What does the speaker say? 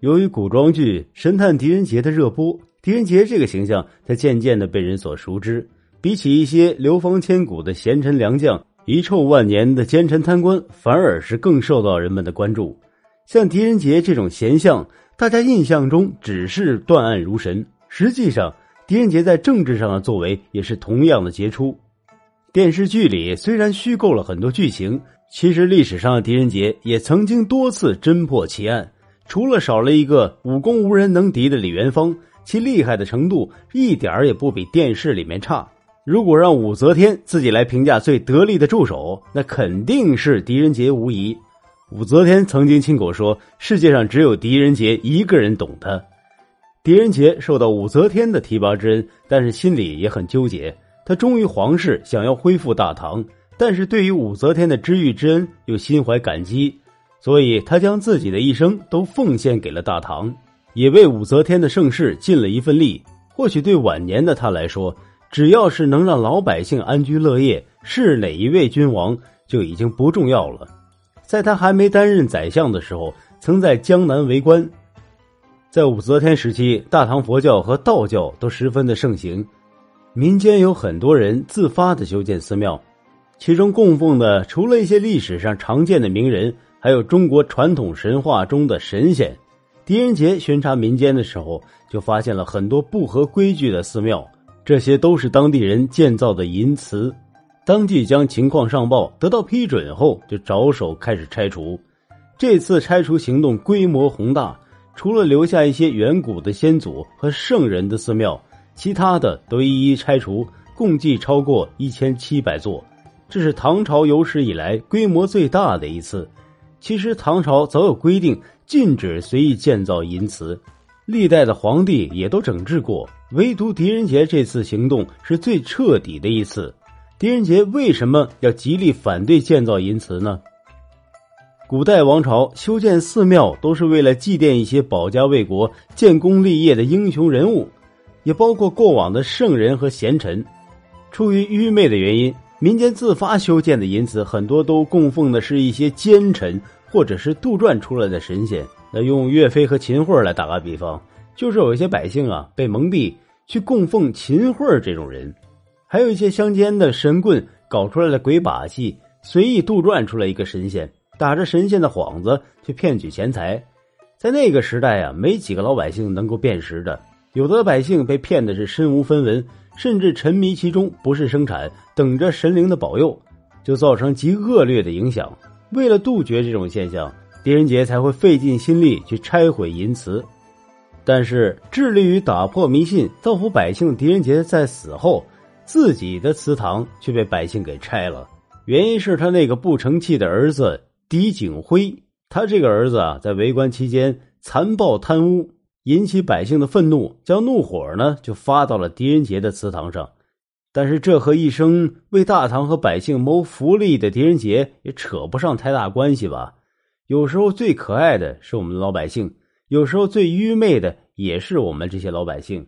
由于古装剧《神探狄仁杰》的热播，狄仁杰这个形象才渐渐的被人所熟知。比起一些流芳千古的贤臣良将、遗臭万年的奸臣贪官，反而是更受到人们的关注。像狄仁杰这种贤相，大家印象中只是断案如神，实际上狄仁杰在政治上的作为也是同样的杰出。电视剧里虽然虚构了很多剧情，其实历史上的狄仁杰也曾经多次侦破奇案。除了少了一个武功无人能敌的李元芳，其厉害的程度一点也不比电视里面差。如果让武则天自己来评价最得力的助手，那肯定是狄仁杰无疑。武则天曾经亲口说：“世界上只有狄仁杰一个人懂他。”狄仁杰受到武则天的提拔之恩，但是心里也很纠结。他忠于皇室，想要恢复大唐，但是对于武则天的知遇之恩又心怀感激，所以他将自己的一生都奉献给了大唐，也为武则天的盛世尽了一份力。或许对晚年的他来说，只要是能让老百姓安居乐业，是哪一位君王就已经不重要了。在他还没担任宰相的时候，曾在江南为官。在武则天时期，大唐佛教和道教都十分的盛行。民间有很多人自发的修建寺庙，其中供奉的除了一些历史上常见的名人，还有中国传统神话中的神仙。狄仁杰巡查民间的时候，就发现了很多不合规矩的寺庙，这些都是当地人建造的淫祠。当即将情况上报，得到批准后，就着手开始拆除。这次拆除行动规模宏大，除了留下一些远古的先祖和圣人的寺庙。其他的都一一拆除，共计超过一千七百座，这是唐朝有史以来规模最大的一次。其实唐朝早有规定，禁止随意建造淫祠，历代的皇帝也都整治过，唯独狄仁杰这次行动是最彻底的一次。狄仁杰为什么要极力反对建造淫祠呢？古代王朝修建寺庙都是为了祭奠一些保家卫国、建功立业的英雄人物。也包括过往的圣人和贤臣，出于愚昧的原因，民间自发修建的淫祠很多都供奉的是一些奸臣或者是杜撰出来的神仙。那用岳飞和秦桧来打个比方，就是有一些百姓啊被蒙蔽去供奉秦桧这种人，还有一些乡间的神棍搞出来的鬼把戏，随意杜撰出来一个神仙，打着神仙的幌子去骗取钱财。在那个时代啊，没几个老百姓能够辨识的。有的百姓被骗的是身无分文，甚至沉迷其中，不是生产，等着神灵的保佑，就造成极恶劣的影响。为了杜绝这种现象，狄仁杰才会费尽心力去拆毁淫祠。但是，致力于打破迷信、造福百姓的狄仁杰在死后，自己的祠堂却被百姓给拆了。原因是他那个不成器的儿子狄景辉，他这个儿子啊，在为官期间残暴贪污。引起百姓的愤怒，将怒火呢就发到了狄仁杰的祠堂上。但是这和一生为大唐和百姓谋福利的狄仁杰也扯不上太大关系吧？有时候最可爱的是我们老百姓，有时候最愚昧的也是我们这些老百姓。